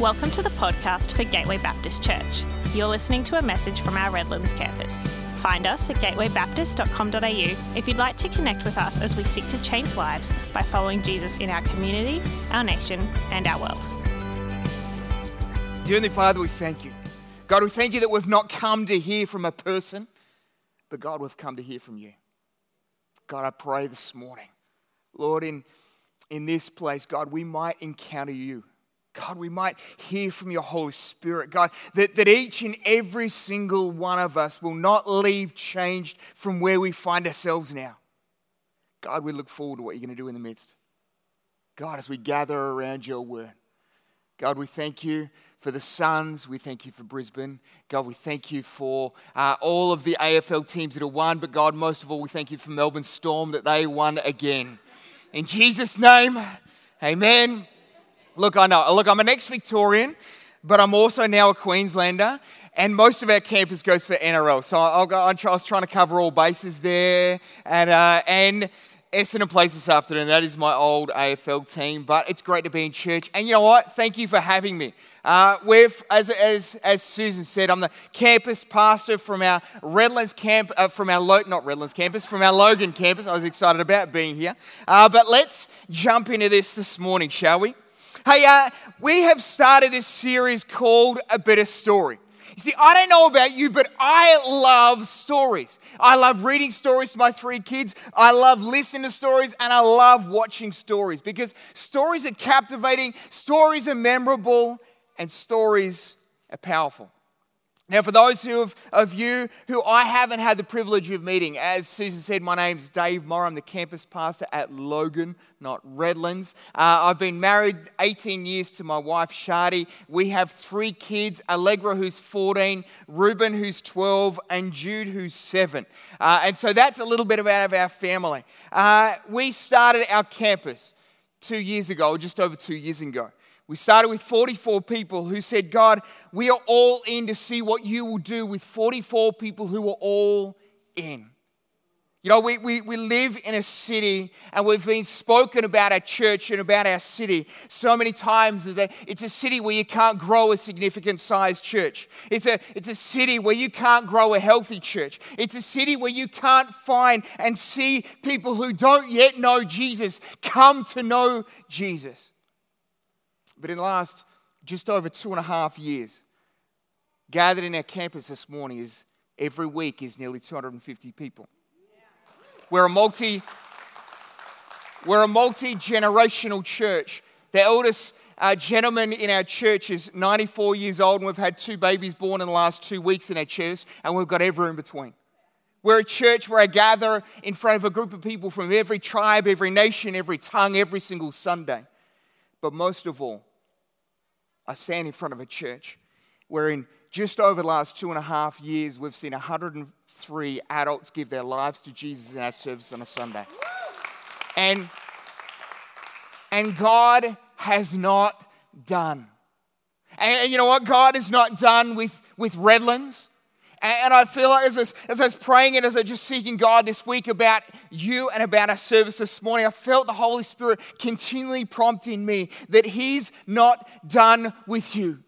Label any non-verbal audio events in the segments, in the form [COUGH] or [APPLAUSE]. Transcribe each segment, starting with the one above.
Welcome to the podcast for Gateway Baptist Church. You're listening to a message from our Redlands campus. Find us at gatewaybaptist.com.au if you'd like to connect with us as we seek to change lives by following Jesus in our community, our nation, and our world. Heavenly Father, we thank you. God, we thank you that we've not come to hear from a person, but God, we've come to hear from you. God, I pray this morning, Lord, in, in this place, God, we might encounter you. God, we might hear from your Holy Spirit. God, that, that each and every single one of us will not leave changed from where we find ourselves now. God, we look forward to what you're going to do in the midst. God, as we gather around your word, God, we thank you for the Suns. We thank you for Brisbane. God, we thank you for uh, all of the AFL teams that have won. But God, most of all, we thank you for Melbourne Storm that they won again. In Jesus' name, amen. Look, I know. Look, I'm an ex Victorian, but I'm also now a Queenslander. And most of our campus goes for NRL. So I'll go, I was trying to cover all bases there. And, uh, and Essendon plays this afternoon. That is my old AFL team. But it's great to be in church. And you know what? Thank you for having me. Uh, we've, as, as, as Susan said, I'm the campus pastor from our Redlands camp, uh, from our, Lo- not Redlands campus, from our Logan campus. I was excited about being here. Uh, but let's jump into this this morning, shall we? Hey, uh, we have started this series called A Better Story. You see, I don't know about you, but I love stories. I love reading stories to my three kids. I love listening to stories and I love watching stories because stories are captivating, stories are memorable, and stories are powerful. Now, for those who have, of you who I haven't had the privilege of meeting, as Susan said, my name's Dave Morrow. I'm the campus pastor at Logan, not Redlands. Uh, I've been married 18 years to my wife, Shadi. We have three kids Allegra, who's 14, Ruben, who's 12, and Jude, who's 7. Uh, and so that's a little bit about our family. Uh, we started our campus two years ago, just over two years ago. We started with 44 people who said, God, we are all in to see what you will do with 44 people who are all in. You know, we, we, we live in a city and we've been spoken about our church and about our city so many times that it's a city where you can't grow a significant sized church. It's a, it's a city where you can't grow a healthy church. It's a city where you can't find and see people who don't yet know Jesus come to know Jesus. But in the last just over two and a half years, gathered in our campus this morning is every week is nearly 250 people. We're a multi we're a multi-generational church. The eldest uh, gentleman in our church is 94 years old, and we've had two babies born in the last two weeks in our church, and we've got everyone in between. We're a church where I gather in front of a group of people from every tribe, every nation, every tongue, every single Sunday. But most of all, I stand in front of a church where in just over the last two and a half years, we've seen 103 adults give their lives to Jesus in our service on a Sunday. And, and God has not done. And, you know what? God is not done with, with Redlands. And I feel like as I, as I was praying and as I was just seeking God this week about you and about our service this morning, I felt the Holy Spirit continually prompting me that He's not done with you.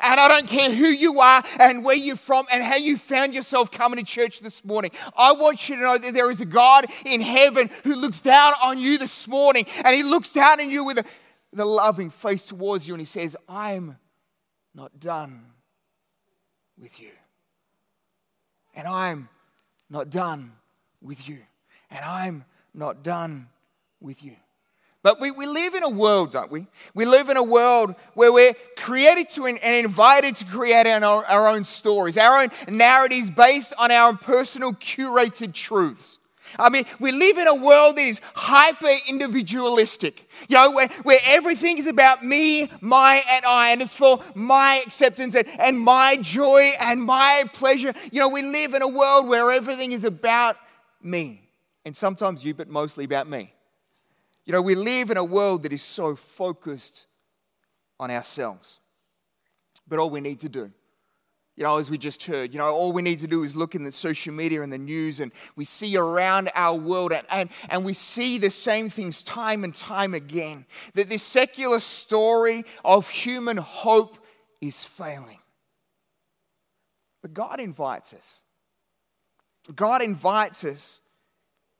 And I don't care who you are and where you're from and how you found yourself coming to church this morning. I want you to know that there is a God in heaven who looks down on you this morning and He looks down on you with a, with a loving face towards you and He says, I'm not done with you. And I'm not done with you. And I'm not done with you. But we, we live in a world, don't we? We live in a world where we're created to and invited to create our, our own stories, our own narratives based on our own personal curated truths. I mean, we live in a world that is hyper individualistic, you know, where, where everything is about me, my, and I, and it's for my acceptance and, and my joy and my pleasure. You know, we live in a world where everything is about me, and sometimes you, but mostly about me. You know, we live in a world that is so focused on ourselves. But all we need to do You know, as we just heard, you know, all we need to do is look in the social media and the news, and we see around our world, and, and, and we see the same things time and time again. That this secular story of human hope is failing. But God invites us. God invites us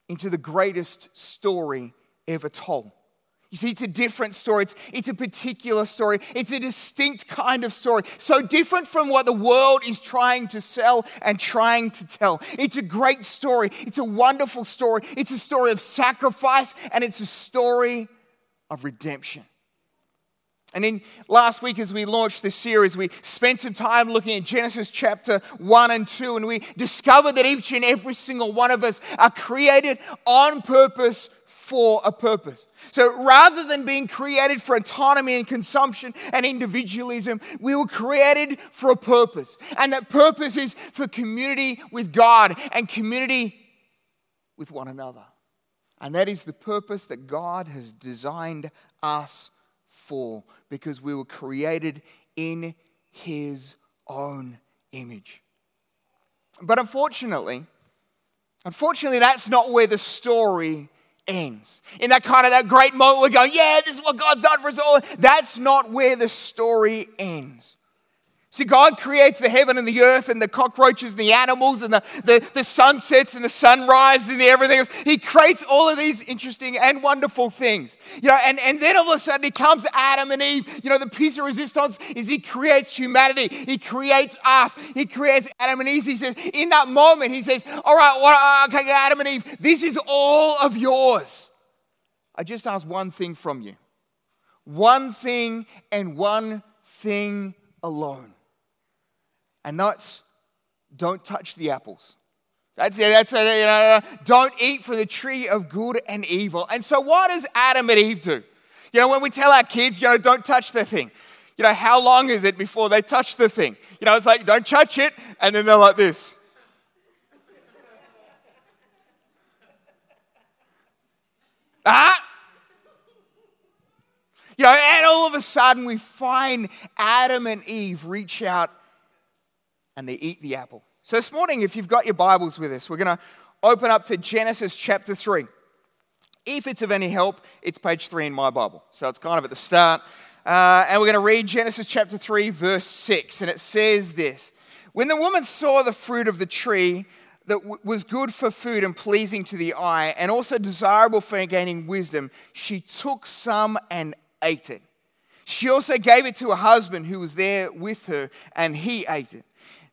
into the greatest story ever told. You see, it's a different story. It's, it's a particular story. It's a distinct kind of story. So different from what the world is trying to sell and trying to tell. It's a great story. It's a wonderful story. It's a story of sacrifice and it's a story of redemption. And in last week, as we launched this series, we spent some time looking at Genesis chapter 1 and 2, and we discovered that each and every single one of us are created on purpose for a purpose. So rather than being created for autonomy and consumption and individualism, we were created for a purpose. And that purpose is for community with God and community with one another. And that is the purpose that God has designed us for because we were created in His own image. But unfortunately, unfortunately, that's not where the story ends. In that kind of that great moment, we're going, yeah, this is what God's done for us all. That's not where the story ends. See, God creates the heaven and the earth and the cockroaches and the animals and the, the, the sunsets and the sunrise and the everything else. He creates all of these interesting and wonderful things. You know, and, and then all of a sudden he comes Adam and Eve. You know, the piece of resistance is he creates humanity. He creates us. He creates Adam and Eve. He says, in that moment, he says, all right, well, uh, okay, Adam and Eve, this is all of yours. I just ask one thing from you. One thing and one thing alone and that's don't touch the apples. That's it. That's it. You know, don't eat from the tree of good and evil. And so, what does Adam and Eve do? You know, when we tell our kids, you know, don't touch the thing. You know, how long is it before they touch the thing? You know, it's like, don't touch it, and then they're like this. [LAUGHS] ah! You know, and all of a sudden we find Adam and Eve reach out and they eat the apple. So, this morning, if you've got your Bibles with us, we're going to open up to Genesis chapter 3. If it's of any help, it's page 3 in my Bible. So, it's kind of at the start. Uh, and we're going to read Genesis chapter 3, verse 6. And it says this When the woman saw the fruit of the tree, that w- was good for food and pleasing to the eye, and also desirable for gaining wisdom, she took some and ate it. She also gave it to her husband who was there with her, and he ate it.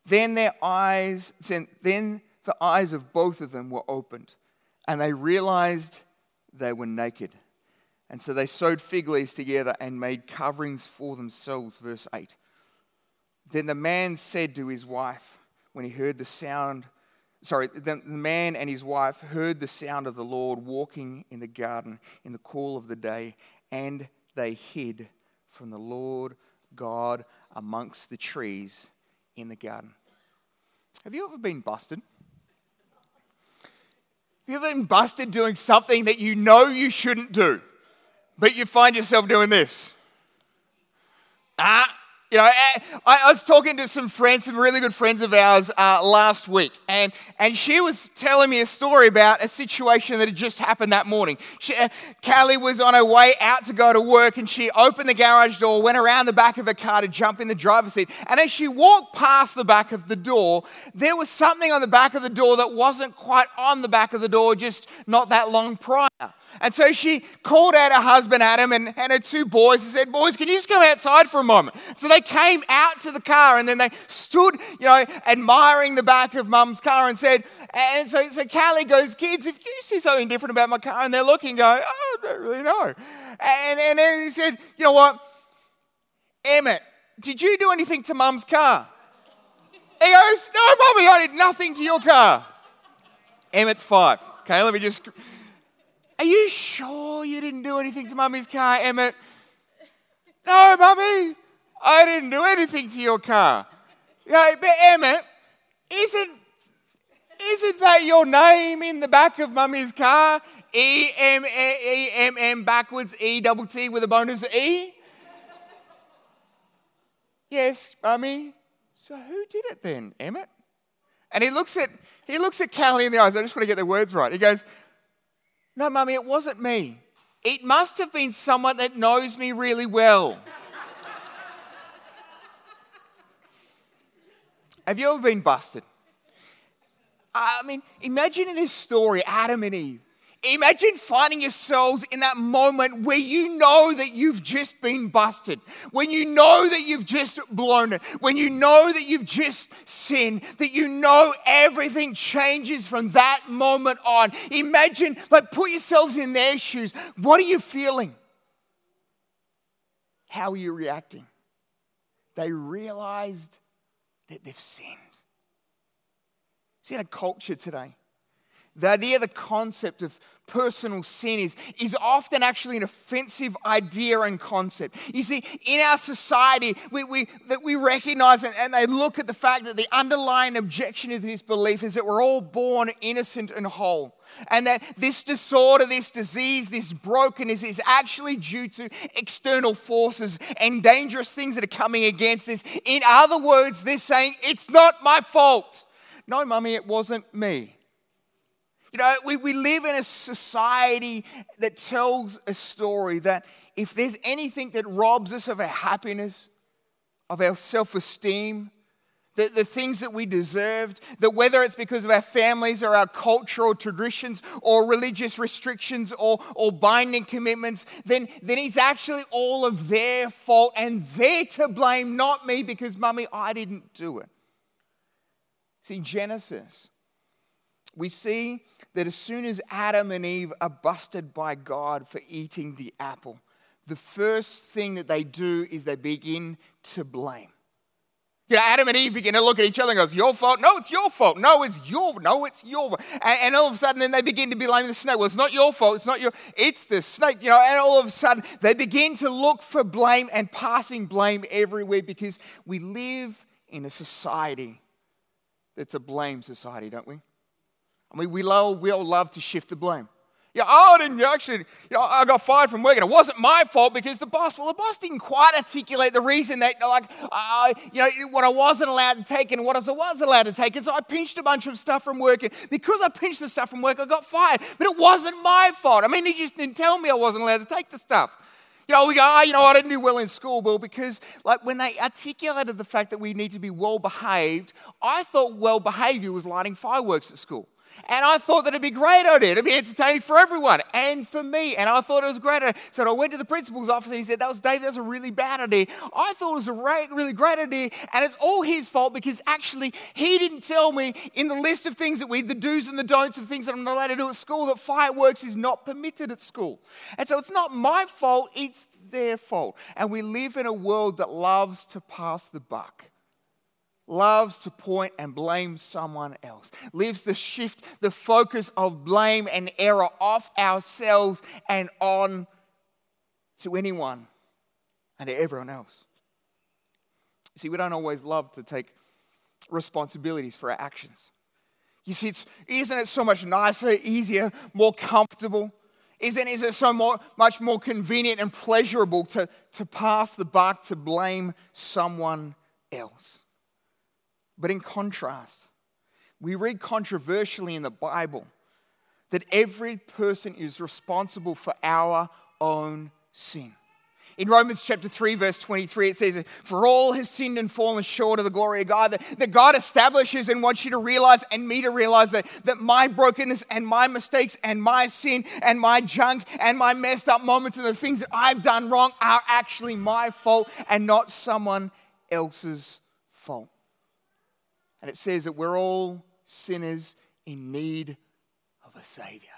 Then their eyes, then the eyes of both of them were opened, and they realized they were naked. And so they sewed fig leaves together and made coverings for themselves. Verse 8. Then the man said to his wife, when he heard the sound, sorry, the man and his wife heard the sound of the Lord walking in the garden in the cool of the day, and they hid from the Lord God amongst the trees in the garden. Have you ever been busted? Have you ever been busted doing something that you know you shouldn't do, but you find yourself doing this? Ah, you know, eh, I, was talking to some friends, some really good friends of ours uh, last week, and, and she was telling me a story about a situation that had just happened that morning. She, uh, Callie was on her way out to go to work, and she opened the garage door, went around the back of her car to jump in the driver's seat. And as she walked past the back of the door, there was something on the back of the door that wasn't quite on the back of the door just not that long prior. And so she called out her husband Adam and, and her two boys and said, Boys, can you just come outside for a moment? So they came out to the car and then they stood, you know, admiring the back of mum's car and said, and so, so Callie goes, Kids, if you see something different about my car, and they're looking, going, Oh, I don't really know. And, and then he said, You know what? Emmett, did you do anything to mum's car? He goes, No, mommy, I did nothing to your car. Emmett's five. Okay, let me just are you sure you didn't do anything to mummy's car, Emmett? No, mummy, I didn't do anything to your car. Yeah, but Emmett, isn't, isn't that your name in the back of mummy's car? E M E M M backwards, E double T with a bonus E? yes, mummy. So who did it then, Emmett? And he looks at he looks at Callie in the eyes. I just want to get the words right. He goes, No, mummy, it wasn't me. It must have been someone that knows me really well. have you ever been busted? I mean, imagine in this story, Adam and Eve. Imagine finding yourselves in that moment where you know that you've just been busted, when you know that you've just blown it, when you know that you've just sinned, that you know everything changes from that moment on. Imagine, like, put yourselves in their shoes. What are you feeling? How are you reacting? They realized that they've sinned. See, in a culture today, the idea, the concept of personal sin is, is often actually an offensive idea and concept. You see, in our society, we, we, that we recognize and, and they look at the fact that the underlying objection to this belief is that we're all born innocent and whole. And that this disorder, this disease, this brokenness is actually due to external forces and dangerous things that are coming against us. In other words, they're saying, It's not my fault. No, mummy, it wasn't me. You know, we, we live in a society that tells a story that if there's anything that robs us of our happiness, of our self esteem, the, the things that we deserved, that whether it's because of our families or our cultural traditions or religious restrictions or, or binding commitments, then, then it's actually all of their fault and they're to blame, not me, because mummy, I didn't do it. See, Genesis, we see that as soon as Adam and Eve are busted by God for eating the apple, the first thing that they do is they begin to blame. You know, Adam and Eve begin to look at each other and goes, "Your fault? No, it's your fault. No, it's your. No, it's your." And, and, all of a sudden, then they begin to blame the snake. Well, it's not your fault. It's not your. It's the snake. You know. And all of a sudden, they begin to look for blame and passing blame everywhere because we live in a society that's a blame society, don't we? I mean, we all, we all love to shift the blame. Yeah, oh, I didn't actually, you know, I got fired from work and it wasn't my fault because the boss, well, the boss didn't quite articulate the reason that, like, uh, you know, what I wasn't allowed to take and what I was allowed to take. And so I pinched a bunch of stuff from work. And because I pinched the stuff from work, I got fired. But it wasn't my fault. I mean, he just didn't tell me I wasn't allowed to take the stuff. You know, we go, oh, you know, I didn't do well in school, Well, because like when they articulated the fact that we need to be well behaved, I thought well behavior was lighting fireworks at school. And I thought that it'd be great idea. It'd be entertaining for everyone and for me. And I thought it was great. So I went to the principal's office and he said, That was Dave, that's a really bad idea. I thought it was a really great idea. And it's all his fault because actually he didn't tell me in the list of things that we, the do's and the don'ts of things that I'm not allowed to do at school, that fireworks is not permitted at school. And so it's not my fault, it's their fault. And we live in a world that loves to pass the buck loves to point and blame someone else, lives to shift the focus of blame and error off ourselves and on to anyone and to everyone else. See, we don't always love to take responsibilities for our actions. You see, isn't it so much nicer, easier, more comfortable? Isn't is it so more, much more convenient and pleasurable to, to pass the buck, to blame someone else? But in contrast, we read controversially in the Bible that every person is responsible for our own sin. In Romans chapter 3, verse 23, it says, For all have sinned and fallen short of the glory of God. That, that God establishes and wants you to realize and me to realize that, that my brokenness and my mistakes and my sin and my junk and my messed up moments and the things that I've done wrong are actually my fault and not someone else's fault. And it says that we're all sinners in need of a Savior.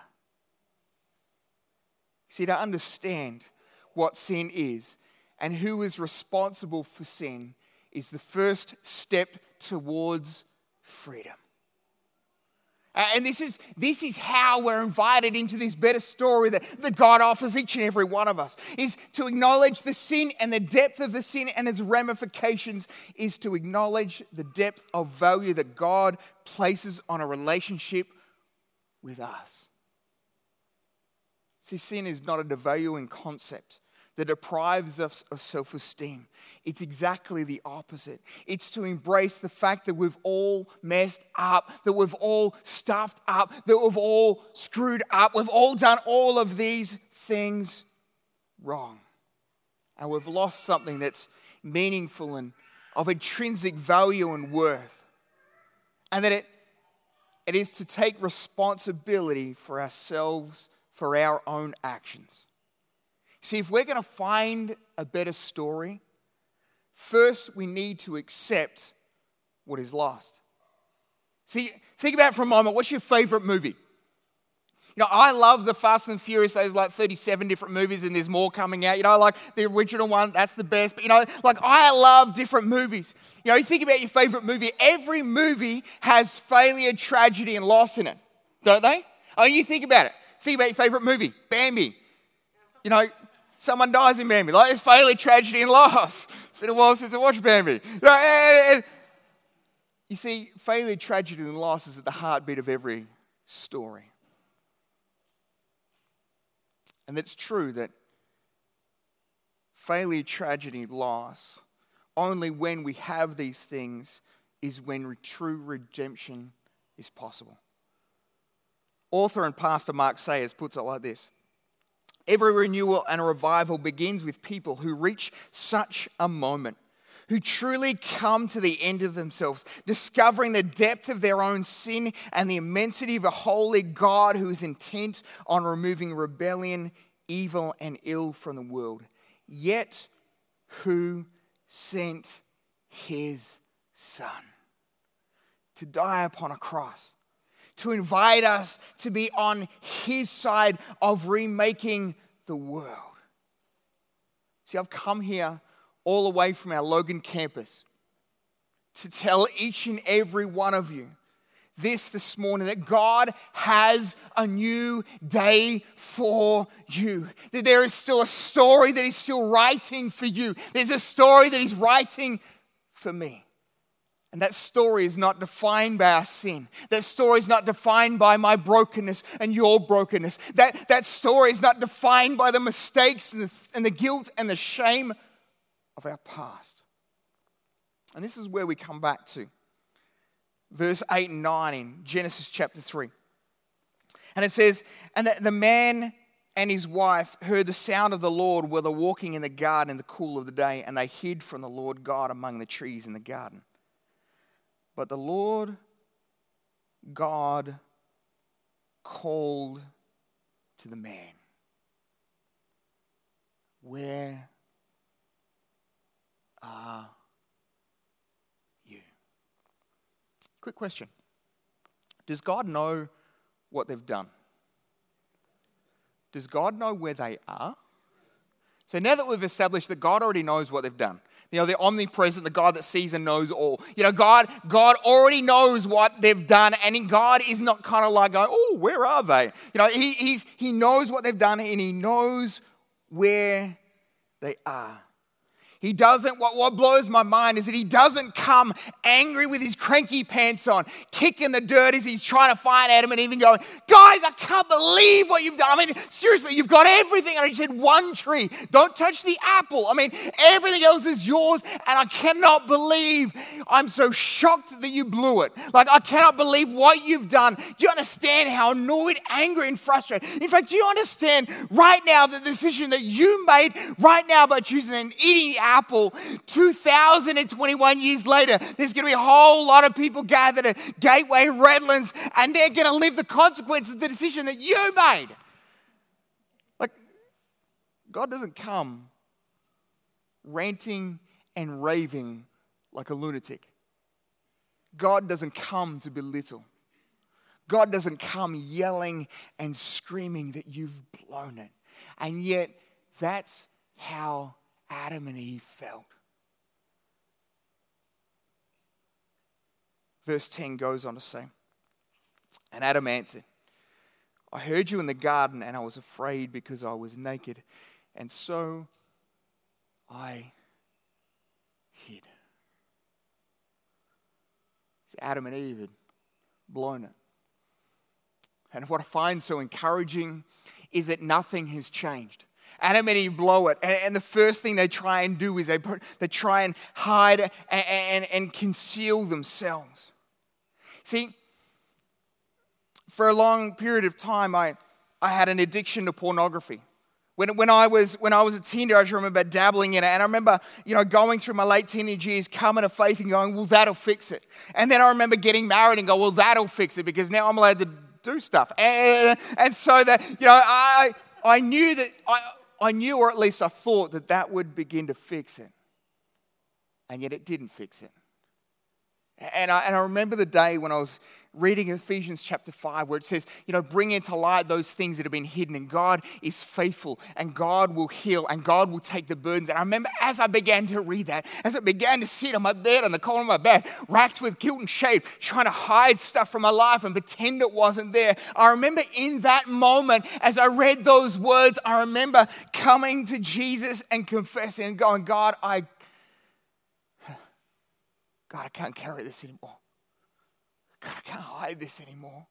See, to understand what sin is and who is responsible for sin is the first step towards freedom. Uh, and this is, this is how we're invited into this better story that, that God offers each and every one of us, is to acknowledge the sin and the depth of the sin and its ramifications, is to acknowledge the depth of value that God places on a relationship with us. See, sin is not a devaluing concept that deprives us of self esteem. It's exactly the opposite. It's to embrace the fact that we've all messed up, that we've all stuffed up, that we've all screwed up, we've all done all of these things wrong. And we've lost something that's meaningful and of intrinsic value and worth. And that it, it is to take responsibility for ourselves, for our own actions. See, if we're going to find a better story, first we need to accept what is lost. See, think about for a moment. What's your favorite movie? You know, I love the Fast and Furious. There's like 37 different movies, and there's more coming out. You know, like the original one, that's the best. But you know, like I love different movies. You know, you think about your favorite movie. Every movie has failure, tragedy, and loss in it, don't they? Oh, you think about it. Think about your favorite movie, Bambi. You know, someone dies in Bambi. Like it's failure, tragedy, and loss. It's been a while since I watched Bambi. You see, failure, tragedy, and loss is at the heartbeat of every story. And it's true that failure, tragedy, loss, only when we have these things is when true redemption is possible. Author and pastor Mark Sayers puts it like this Every renewal and revival begins with people who reach such a moment, who truly come to the end of themselves, discovering the depth of their own sin and the immensity of a holy God who is intent on removing rebellion, evil, and ill from the world. Yet, who sent his son to die upon a cross? To invite us to be on His side of remaking the world. See, I've come here all the way from our Logan campus to tell each and every one of you this this morning that God has a new day for you. That there is still a story that He's still writing for you. There's a story that He's writing for me. And that story is not defined by our sin. That story is not defined by my brokenness and your brokenness. That, that story is not defined by the mistakes and the, and the guilt and the shame of our past. And this is where we come back to verse 8 and 9 in Genesis chapter 3. And it says, And the man and his wife heard the sound of the Lord while they're walking in the garden in the cool of the day, and they hid from the Lord God among the trees in the garden. But the Lord God called to the man, Where are you? Quick question Does God know what they've done? Does God know where they are? So now that we've established that God already knows what they've done, you know, the omnipresent, the God that sees and knows all. You know, God, God already knows what they've done, and God is not kind of like going, oh, where are they? You know, he, he's, he knows what they've done and he knows where they are. He doesn't, what, what blows my mind is that he doesn't come angry with his cranky pants on, kicking the dirt as he's trying to find Adam and even going, Guys, I can't believe what you've done. I mean, seriously, you've got everything. And I said, One tree, don't touch the apple. I mean, everything else is yours, and I cannot believe. I'm so shocked that you blew it. Like, I cannot believe what you've done. Do you understand how annoyed, angry, and frustrated? In fact, do you understand right now the decision that you made right now by choosing and eating the 2021 years later. There's going to be a whole lot of people gathered at Gateway Redlands and they're going to live the consequences of the decision that you made. Like, God doesn't come ranting and raving like a lunatic. God doesn't come to belittle. God doesn't come yelling and screaming that you've blown it. And yet, that's how Adam and Eve felt. Verse 10 goes on to say, And Adam answered, I heard you in the garden, and I was afraid because I was naked, and so I hid. Adam and Eve had blown it. And what I find so encouraging is that nothing has changed. Adam and Eve blow it. And, and, the first thing they try and do is they, put, they try and hide and, and, and conceal themselves. See, for a long period of time, I, I had an addiction to pornography. When, when, I was, when I was a teenager, I remember dabbling in it. And I remember, you know, going through my late teenage years, coming to faith and going, well, that'll fix it. And then I remember getting married and go, well, that'll fix it because now I'm allowed to do stuff. And, and so that, you know, I, I knew that, I, I knew, or at least I thought that that would begin to fix it. And yet it didn't fix it. And I, and I remember the day when I was reading Ephesians chapter 5, where it says, you know, bring into light those things that have been hidden, and God is faithful, and God will heal, and God will take the burdens. And I remember as I began to read that, as I began to sit on my bed, on the corner of my bed, racked with guilt and shame, trying to hide stuff from my life and pretend it wasn't there. I remember in that moment, as I read those words, I remember coming to Jesus and confessing and going, God, I, [SIGHS] God, I can't carry this anymore. God, I can't hide this anymore.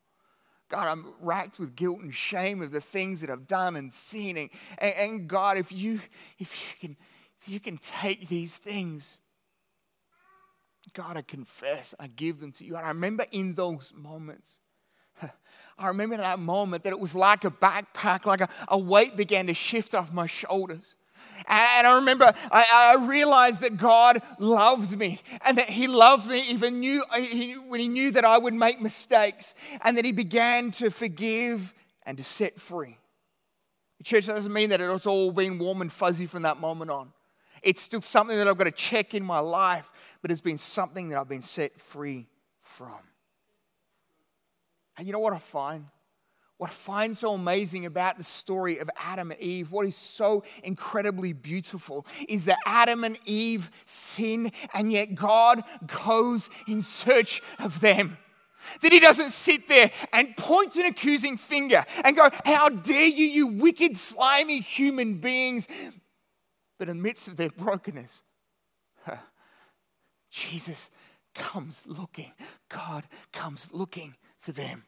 God, I'm racked with guilt and shame of the things that I've done and seen. And, and God, if you, if you can, if you can take these things, God, I confess, I give them to you. And I remember in those moments, [LAUGHS] I remember that moment that it was like a backpack, like a, a weight began to shift off my shoulders. And I remember I, I, realized that God loved me and that He loved me even knew, when He knew that I would make mistakes and that He began to forgive and to set free. Church, that doesn't mean that it's all been warm and fuzzy from that moment on. It's still something that I've got to check in my life, but it's been something that I've been set free from. And you know what I find? What I find so amazing about the story of Adam and Eve, what is so incredibly beautiful, is that Adam and Eve sin, and yet God goes in search of them. That he doesn't sit there and point an accusing finger and go, How dare you, you wicked, slimy human beings. But in the midst of their brokenness, [LAUGHS] Jesus comes looking. God comes looking for them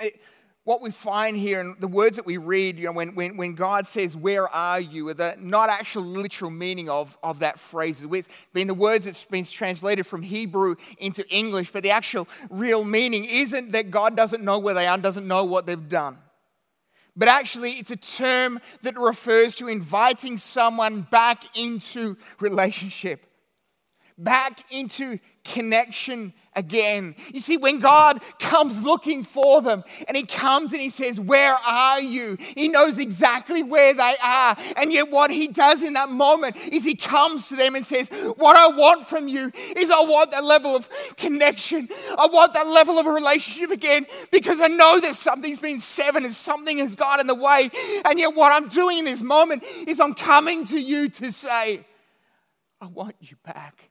it, what we find here and the words that we read, you know, when, when, when God says, Where are you? are the not actual literal meaning of, of that phrase. It's been the words that's been translated from Hebrew into English, but the actual real meaning isn't that God doesn't know where they are, and doesn't know what they've done. But actually, it's a term that refers to inviting someone back into relationship, back into connection again. You see, when God comes looking for them and He comes and He says, Where are you? He knows exactly where they are. And yet, what He does in that moment is He comes to them and says, What I want from you is I want that level of connection. I want that level of a relationship again because I know that something's been severed and something has got in the way. And yet, what I'm doing in this moment is I'm coming to you to say, I want you back.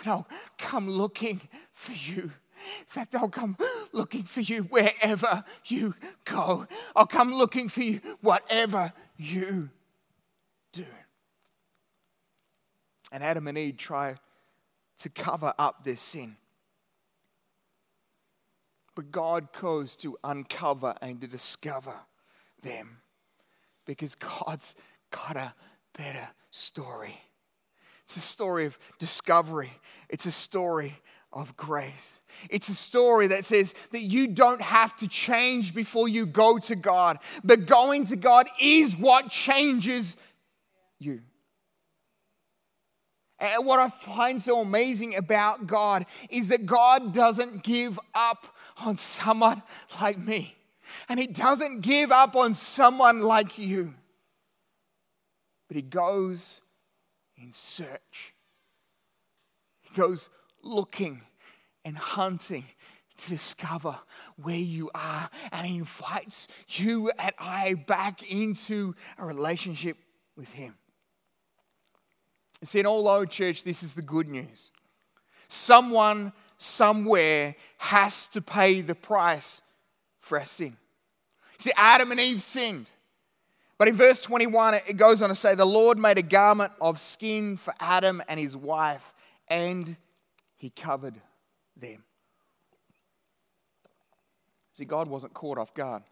And I'll come looking for you. In fact, I'll come looking for you wherever you go. I'll come looking for you whatever you do. And Adam and Eve try to cover up their sin. But God goes to uncover and to discover them because God's got a better story. It's a story of discovery, it's a story of grace. It's a story that says that you don't have to change before you go to God, but going to God is what changes you. And what I find so amazing about God is that God doesn't give up on someone like me, and He doesn't give up on someone like you, but He goes in search. He goes looking and hunting to discover where you are, and he invites you and I back into a relationship with him. See, in all old church, this is the good news. Someone, somewhere, has to pay the price for our sin. See, Adam and Eve sinned. But in verse 21, it goes on to say, The Lord made a garment of skin for Adam and his wife, and he covered them. See, God wasn't caught off guard.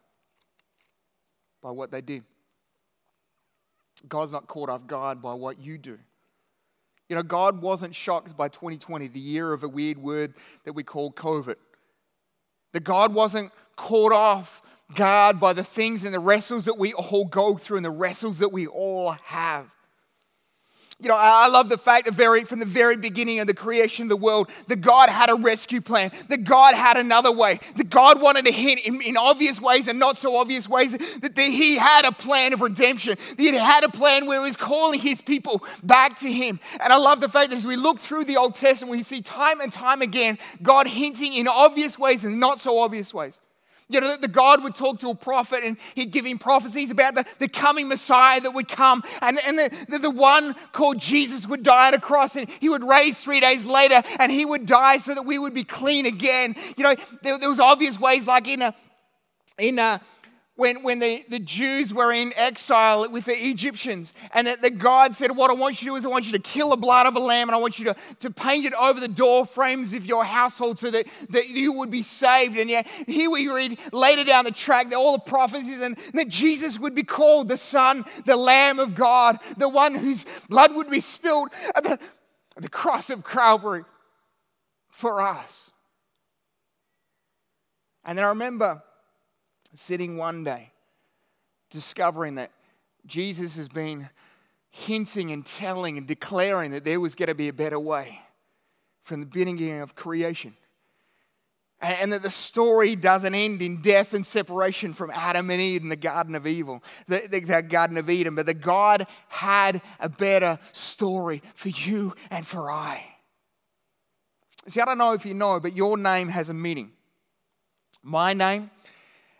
by what they did. God's not caught off guard by what you do. You know, God wasn't shocked by 2020, the year of a weird word that we call COVID. That God wasn't caught off guard by the things and the wrestles that we all go through and the wrestles that we all have. You know, I love the fact that very, from the very beginning of the creation of the world, that God had a rescue plan, that God had another way, that God wanted to hint in, in obvious ways and not so obvious ways, that the, He had a plan of redemption, that He had a plan where He was calling His people back to Him. And I love the fact that as we look through the Old Testament, we see time and time again God hinting in obvious ways and not so obvious ways. You know, that the God would talk to a prophet and he'd give him prophecies about the, the coming Messiah that would come. And, and the, the, the one called Jesus would die on a cross and he would raise three days later and he would die so that we would be clean again. You know, there, there was obvious ways like in a, in a, when, when the, the Jews were in exile with the Egyptians, and that, the God said, What I want you to do is I want you to kill the blood of a lamb, and I want you to, to paint it over the door frames of your household so that, that you would be saved. And yet, here we read later down the track that all the prophecies, and that Jesus would be called the Son, the Lamb of God, the one whose blood would be spilled at the, at the cross of Calvary for us. And then I remember sitting one day, discovering that Jesus has been hinting and telling and declaring that there was going to be a better way from the beginning of creation. And that the story doesn't end in death and separation from Adam and Eve in the Garden of Evil, the, the, the, Garden of Eden, but that God had a better story for you and for I. See, I don't know if you know, but your name has a meaning. My name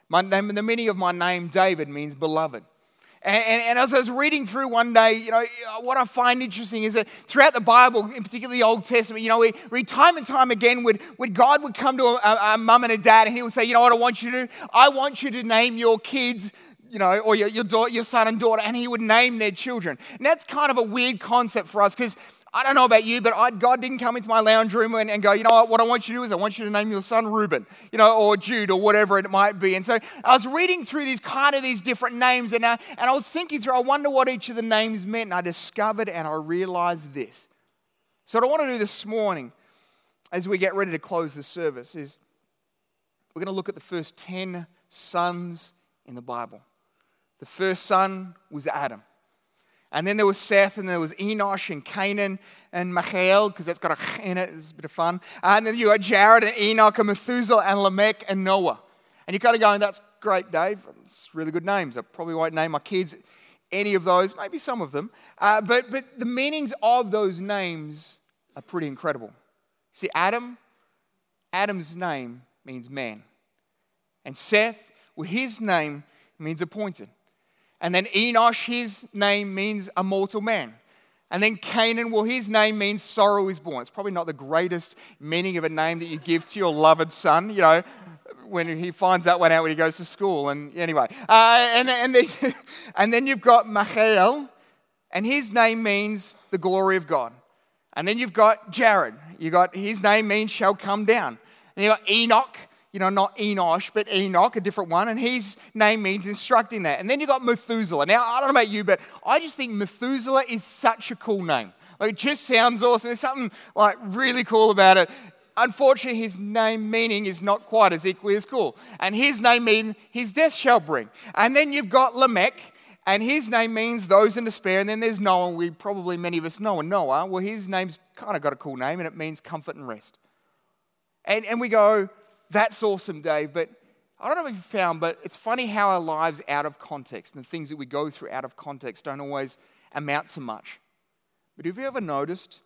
my name, the meaning of my name, David, means beloved. And, and, and, as I was reading through one day, you know, what I find interesting is that throughout the Bible, in particular the Old Testament, you know, we read time and time again, would, God would come to a, a, a mum and a dad and he would say, you know what I want you to do? I want you to name your kids you know, or your, your, daughter, your son and daughter, and he would name their children. And that's kind of a weird concept for us because I don't know about you, but I, God didn't come into my lounge room and, and, go, you know what, what I want you to do is I want you to name your son Reuben, you know, or Jude or whatever it might be. And so I was reading through these kind of these different names and I, and I was thinking through, I wonder what each of the names meant. And I discovered and I realized this. So what I want to do this morning as we get ready to close the service is we're going to look at the first 10 sons in the Bible. The first son was Adam. And then there was Seth, and there was Enosh and Canaan and Mahalalel, because that's got a in it, it's a bit of fun. And then you had Jared and Enoch and Methuselah and Lamech and Noah. And you're kind of going, that's great, Dave. It's really good names. I probably won't name my kids any of those, maybe some of them. Uh, but, but the meanings of those names are pretty incredible. See, Adam, Adam's name means man. And Seth, well, his name means appointed. And then Enosh, his name means a mortal man. And then Canaan, well, his name means sorrow is born. It's probably not the greatest meaning of a name that you give to your loved son, you know, when he finds that one out when he goes to school. And anyway, uh, and, and, then, [LAUGHS] and then you've got Mahalalel, and his name means the glory of God. And then you've got Jared. You got his name means shall come down. And you've got Enoch, you know, not Enosh, but Enoch, a different one, and his name means instructing that. And then you've got Methuselah. Now, I don't know about you, but I just think Methuselah is such a cool name. Like, it just sounds awesome. There's something like really cool about it. Unfortunately, his name meaning is not quite as equally as cool. And his name means his death shall bring. And then you've got Lamech, and his name means those in despair. And then there's Noah. We probably many of us know And Noah. Well, his name's kind of got a cool name, and it means comfort and rest. And, and we go, that's awesome, Dave, but I don't know if you found, but it's funny how our lives out of context and the things that we go through out of context don't always amount to much. But have you ever noticed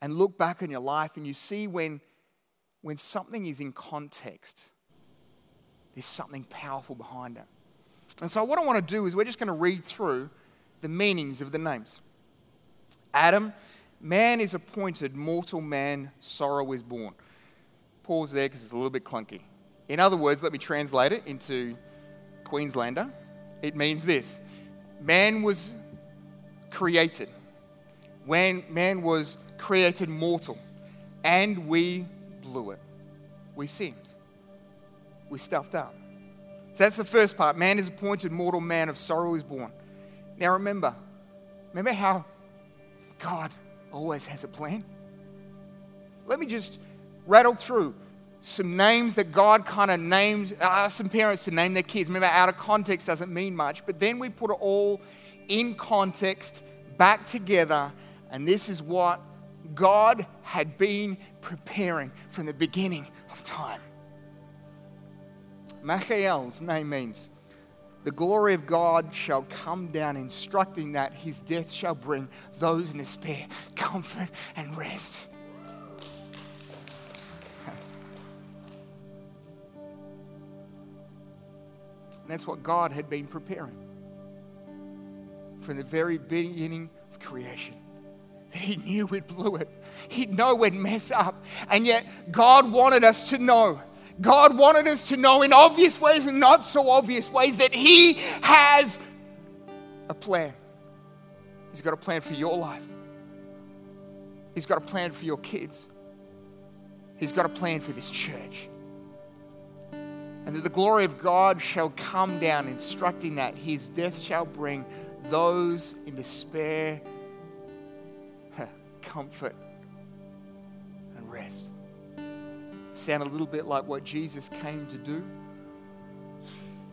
and look back on your life and you see when, when something is in context, there's something powerful behind it? And so, what I want to do is we're just going to read through the meanings of the names. Adam, man is appointed, mortal man, sorrow is born pause there because it's a little bit clunky. In other words, let me translate it into Queenslander. It means this man was created, when man was created mortal, and we blew it. We sinned. We stuffed up. So that's the first part. Man is appointed, mortal man of sorrow is born. Now remember, remember how God always has a plan? Let me just rattle through some names that God kind of names, uh, some parents to name their kids. Remember, out of context doesn't mean much, but then we put it all in context, back together, and this is what God had been preparing from the beginning of time. Michael's name means the glory of God shall come down, instructing that his death shall bring those in despair comfort and rest. That's what God had been preparing from the very beginning of creation. He knew we'd blow it. He'd know we'd mess up. And yet, God wanted us to know. God wanted us to know in obvious ways and not so obvious ways that He has a plan. He's got a plan for your life, He's got a plan for your kids, He's got a plan for this church. And that the glory of God shall come down, instructing that His death shall bring those in despair comfort and rest. Sound a little bit like what Jesus came to do.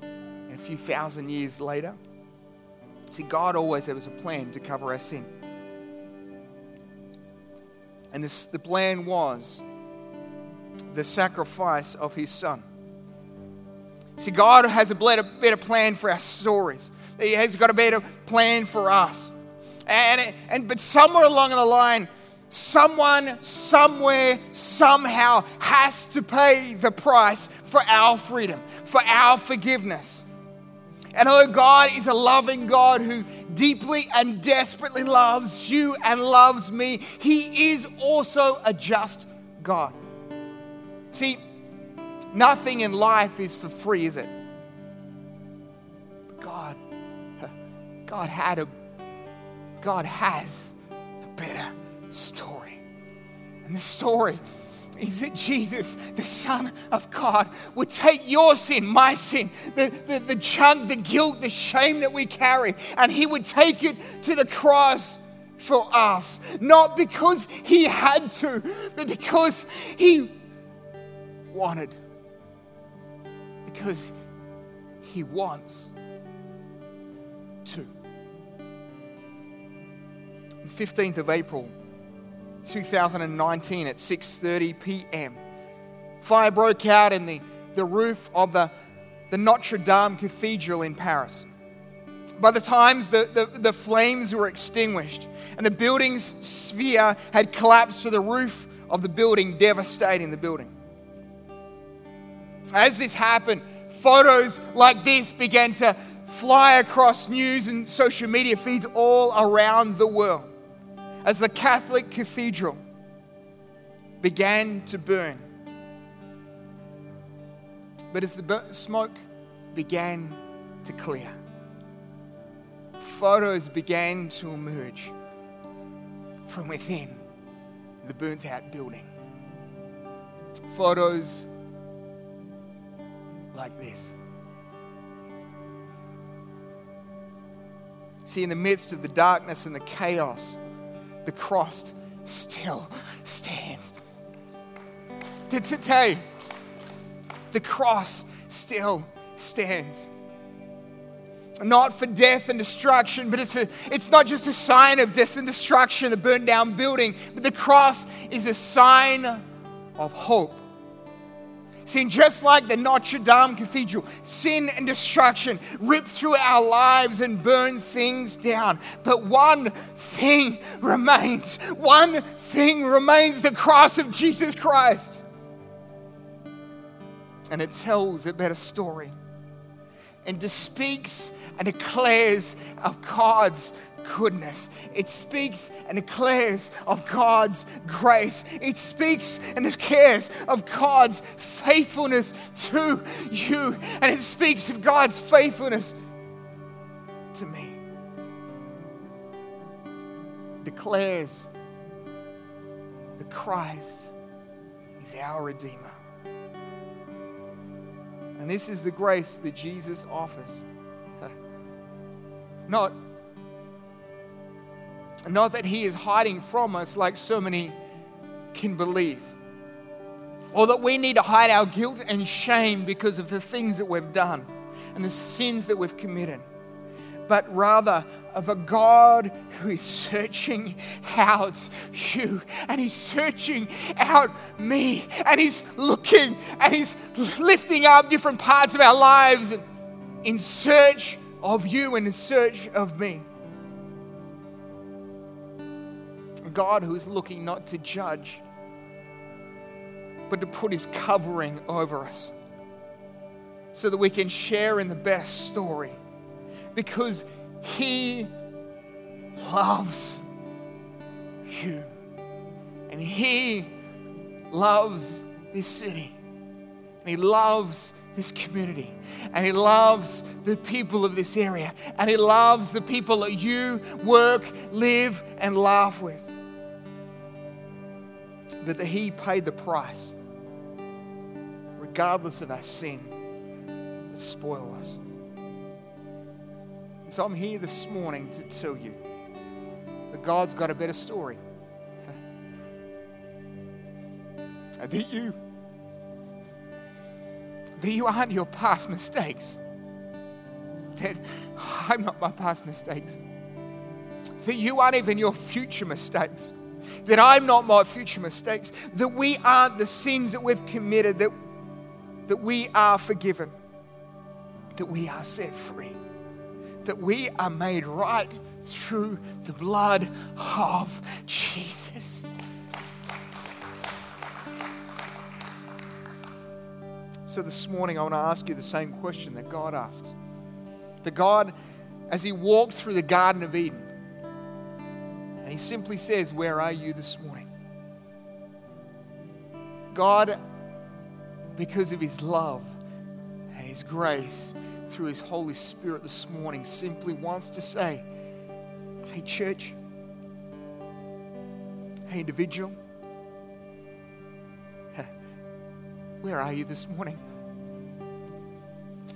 And a few thousand years later, see, God always has a plan to cover our sin. And this, the plan was the sacrifice of his son. See, God has a better, plan for our stories. He has got a better plan for us. And, and, but somewhere along the line, someone, somewhere, somehow has to pay the price for our freedom, for our forgiveness. And although God is a loving God who deeply and desperately loves you and loves me, He is also a just God. See, nothing in life is for free, is it? God, God had a God has a better story. And the story is that Jesus, the Son of God, would take your sin, my sin, the, the, the junk, the guilt, the shame that we carry, and He would take it to the cross for us. Not because He had to, but because He wanted. Because He wants to. 15th of April 2019 at 6:30 p.m. Fire broke out in the, the roof of the, the Notre Dame Cathedral in Paris. By the times the, the, the flames were extinguished and the building's sphere had collapsed to the roof of the building, devastating the building. As this happened, photos like this began to fly across news and social media feeds all around the world as the Catholic cathedral began to burn. But as the smoke began to clear, photos began to emerge from within the burnt out building. Photos like this. See, in the midst of the darkness and the chaos, the cross still stands. Today, the cross still stands. Not for death and destruction, but it's, a, it's not just a sign of death and destruction, the burned down building, but the cross is a sign of hope See, just like the Notre Dame Cathedral, sin and destruction rip through our lives and burn things down. But one thing remains. One thing remains the cross of Jesus Christ. And it tells a better story and it speaks and declares of God's goodness. It speaks and declares of God's grace. It speaks and declares of God's faithfulness to you. And it speaks of God's faithfulness to me. Declares that Christ is our Redeemer. And this is the grace that Jesus offers. Not, not that he is hiding from us like so many can believe, or that we need to hide our guilt and shame because of the things that we've done and the sins that we've committed, but rather of a God who is searching out you and He's searching out me and He's looking and He's lifting up different parts of our lives in search of you and in search of me. God who is looking not to judge, but to put His covering over us so that we can share in the best story because He loves you and He loves this city and He loves this community and He loves the people of this area and He loves the people that you work, live, and laugh with. But that He paid the price, regardless of our sin, that spoil us. And so I'm here this morning to tell you that God's got a better story. [LAUGHS] That you that you aren't your past mistakes. That I'm not my past mistakes. That you aren't even your future mistakes. That I'm not my future mistakes. That we aren't the sins that we've committed. That, that we are forgiven. That we are set free. That we are made right through the blood of Jesus. So this morning, I want to ask you the same question that God asks. The God, as He walked through the Garden of Eden, and He simply says, Where are you this morning? God, because of His love and His grace through His Holy Spirit this morning, simply wants to say, Hey, church, hey, individual, Where are you this morning?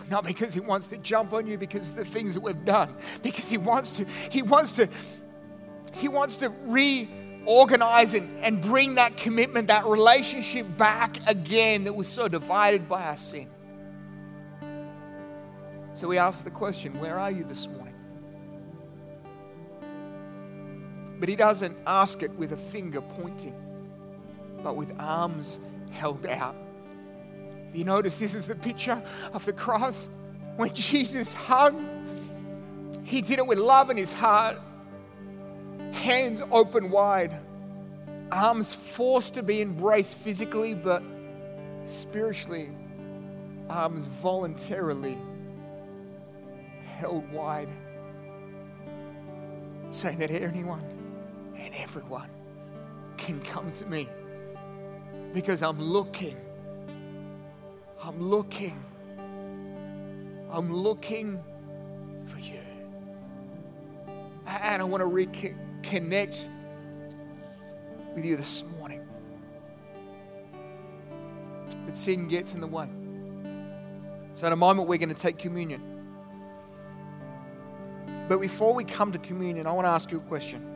Not because he wants to jump on you because of the things that we've done, because he wants to, he wants to, he wants to reorganize and, and bring that commitment, that relationship back again that was so divided by our sin. So we ask the question, where are you this morning? But he doesn't ask it with a finger pointing, but with arms held out you notice this is the picture of the cross when [LAUGHS] Jesus hung. He did it with love in his heart, hands open wide, arms forced to be embraced physically, but spiritually, arms voluntarily held wide, saying that anyone and everyone can come to me because I'm looking I'm looking. I'm looking for you. And I want to reconnect with you this morning. But sin gets in the way. So, in a moment, we're going to take communion. But before we come to communion, I want to ask you a question.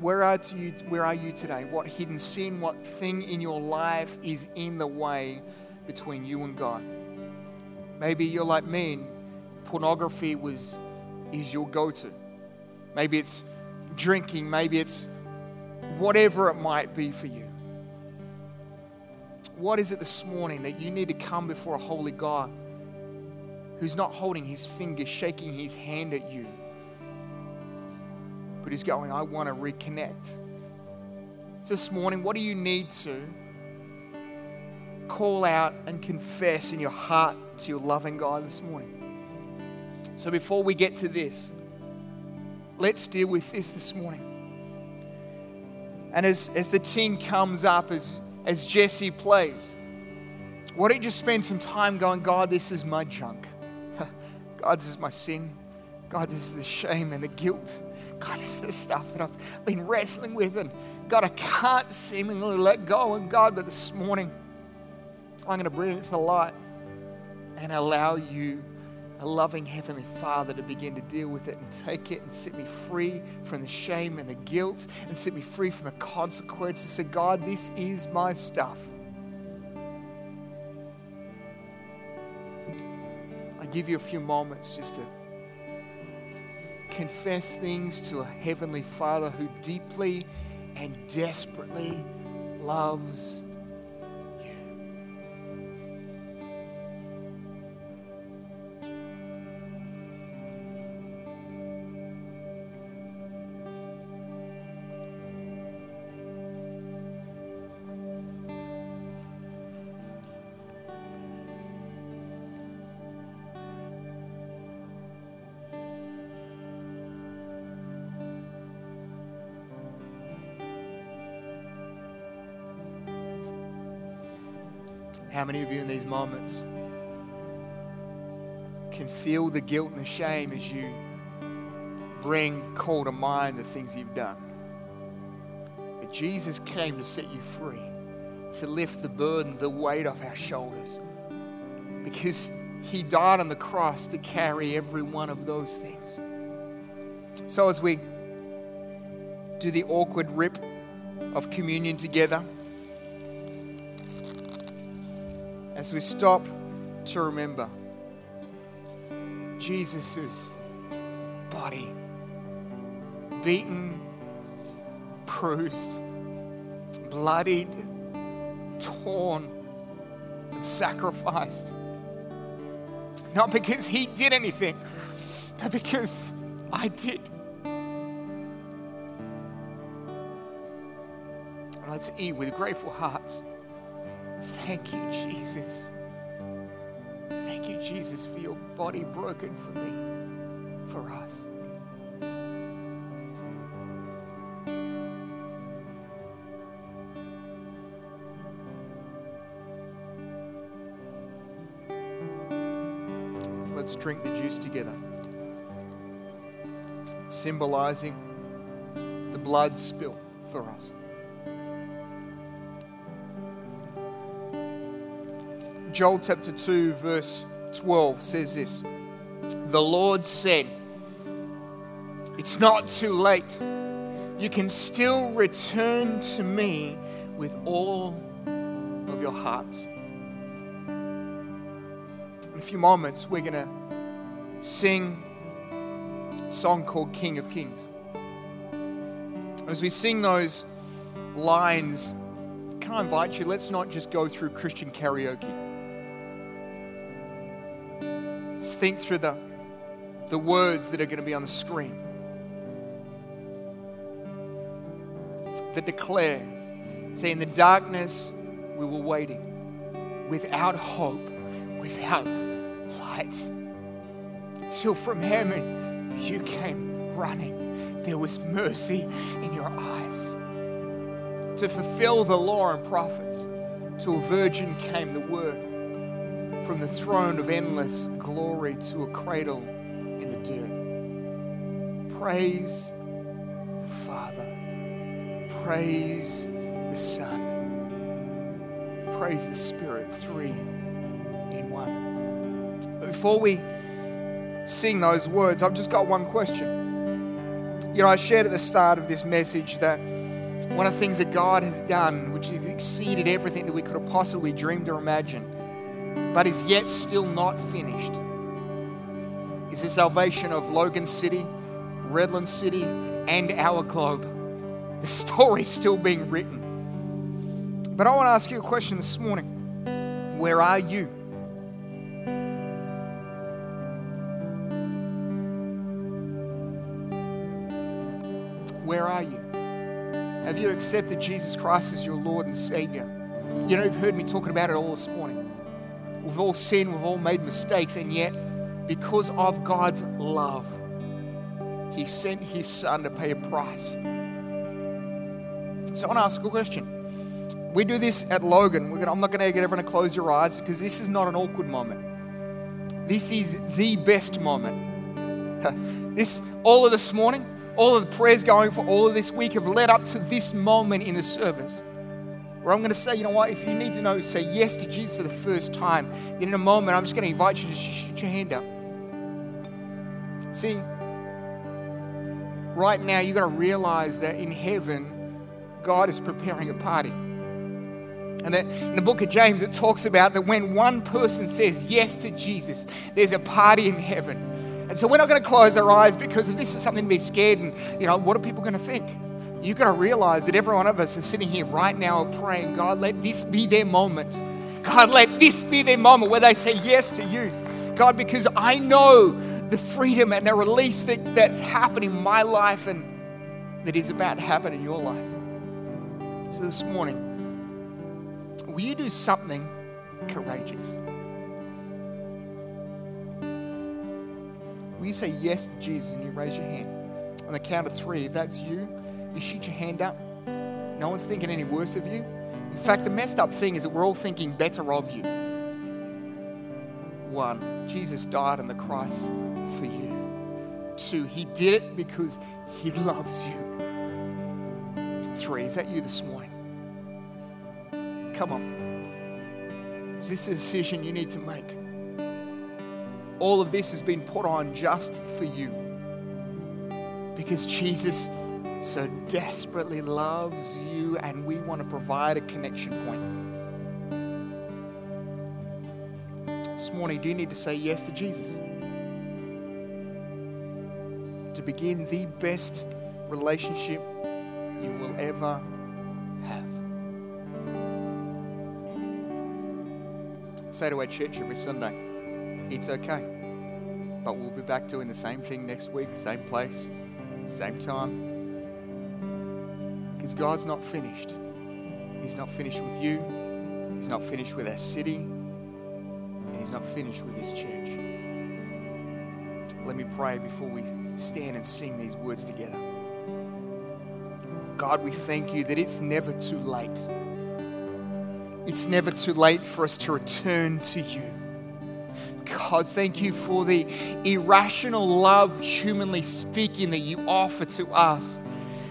Where are, you, where are you today? What hidden sin, what thing in your life is in the way between you and God. Maybe you're like me and pornography was is your go-to. Maybe it's drinking, maybe it's whatever it might be for you. What is it this morning that you need to come before a holy God who's not holding his finger, shaking his hand at you, but he's going, I want to reconnect. So this morning, what do you need to call out and confess in your heart to your loving God this morning. So before we get to this, let's deal with this this morning. And as, as the team comes up, as, as Jesse plays, why don't you just spend some time going, God, this is my junk. [LAUGHS] God, this is my sin. God, this is the shame and the guilt. God, this is the stuff that I've been wrestling with. And God, I can't seemingly let go. And God, but this morning, I'm going to bring it to the light. and allow you, a loving Heavenly Father, to begin to deal with it and take it and set me free from the shame and the guilt and set me free from the consequences. Say, God, this is my stuff. I give you a few moments just to confess things to a Heavenly Father who deeply and desperately loves moments can feel the guilt and the shame as you bring, call to mind the things you've done? But Jesus came to set you free, to lift the burden, the weight off our shoulders. Because he died on the cross to carry every one of those things. So as we do the awkward rip of communion together, as we stop to remember Jesus' body beaten, bruised, bloodied, torn, and sacrificed. Not because he did anything, but because I did. Let's eat with grateful hearts. Thank you, Jesus. Thank you, Jesus, for your body broken for me, for us. Let's drink the juice together, symbolizing the blood spill for us. Joel chapter 2, verse 12 says this The Lord said, It's not too late. You can still return to me with all of your hearts. In a few moments, we're going to sing a song called King of Kings. As we sing those lines, can I invite you, let's not just go through Christian karaoke think through the, the words that are going to be on the screen that declare, say, in the darkness we were waiting, without hope, without light, till from heaven you came running. There was mercy in your eyes. To fulfill the law and prophets, to a virgin came the word from the throne of endless glory to a cradle in the dirt. Praise the Father. Praise the Son. Praise the Spirit. Three in one. But before we sing those words, I've just got one question. You know, I shared at the start of this message that one of the things that God has done, which has exceeded everything that we could have possibly dreamed or imagined, but is yet still not finished is the salvation of Logan City, Redland City, and our globe. The story's still being written. But I want to ask you a question this morning Where are you? Where are you? Have you accepted Jesus Christ as your Lord and Savior? You know, you've heard me talking about it all this morning. We've all sinned, we've all made mistakes, and yet, because of God's love, He sent His Son to pay a price. So I want to ask a question. We do this at Logan. Gonna, I'm not going to get everyone to close your eyes because this is not an awkward moment. This is the best moment. [LAUGHS] this, all of this morning, all of the prayers going for all of this week have led up to this moment in the service Or I'm going to say, you know what, if you need to know, say yes to Jesus for the first time, then in a moment, I'm just going to invite you to shoot your hand up. See, right now, you've got to realize that in heaven, God is preparing a party. And that in the book of James, it talks about that when one person says yes to Jesus, there's a party in heaven. And so we're not going to close our eyes because if this is something to be scared and, you know, what are people going to think? You've got to realize that every one of us is sitting here right now praying, God, let this be their moment. God, let this be their moment where they say yes to you. God, because I know the freedom and the release that, that's happened in my life and that is about to happen in your life. So this morning, will you do something courageous? Will you say yes to Jesus and you raise your hand? On the count of three, if that's you, you shoot your hand up. No one's thinking any worse of you. In fact, the messed up thing is that we're all thinking better of you. One, Jesus died on the cross for you. Two, he did it because he loves you. Three, is that you this morning? Come on. Is this a decision you need to make? All of this has been put on just for you. Because Jesus so desperately loves you, and we want to provide a connection point. This morning, do you need to say yes to Jesus? To begin the best relationship you will ever have. Say to our church every Sunday, it's okay. But we'll be back doing the same thing next week, same place, same time. God's not finished. He's not finished with you, He's not finished with our city, and He's not finished with His church. Let me pray before we stand and sing these words together. God, we thank you that it's never too late. It's never too late for us to return to you. God, thank you for the irrational love, humanly speaking, that you offer to us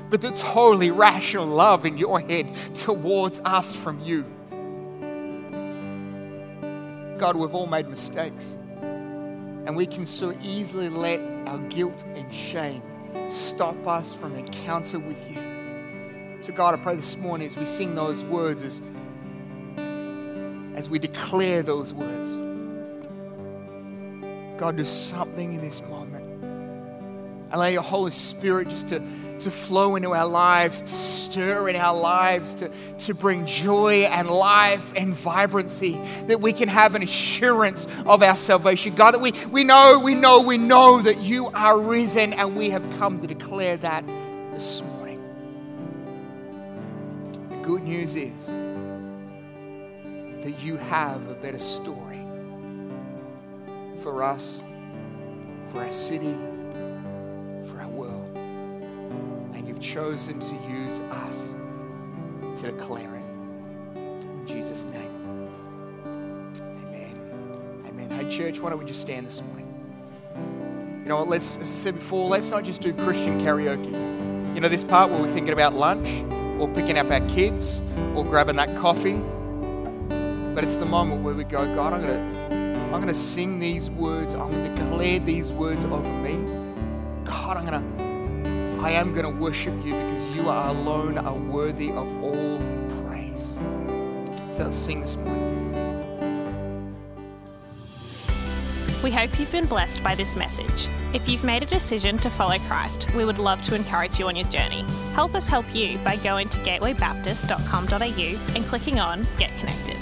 but the totally rational love in your head towards us from you. God, we've all made mistakes, and we can so easily let our guilt and shame stop us from encounter with you. So, God, I pray this morning as we sing those words, as, as we declare those words, God, do something in this moment. Allow your Holy Spirit just to to flow into our lives, to stir in our lives, to, to bring joy and life and vibrancy, that we can have an assurance of our salvation. God, that we, we know, we know, we know that you are risen, and we have come to declare that this morning. The good news is that you have a better story for us, for our city you've chosen to use us to declare it. In Jesus' name. Amen. Amen. Hey, church, why don't we just stand this morning? You know what? Let's, as I said before, let's not just do Christian karaoke. You know, this part where we're thinking about lunch or picking up our kids or grabbing that coffee. But it's the moment where we go, God, I'm going to I'm going to sing these words. I'm going to declare these words over me. God, I'm going to I am going to worship you because you are alone are worthy of all praise. So let's sing this morning. We hope you've been blessed by this message. If you've made a decision to follow Christ, we would love to encourage you on your journey. Help us help you by going to gatewaybaptist.com.au and clicking on Get Connected.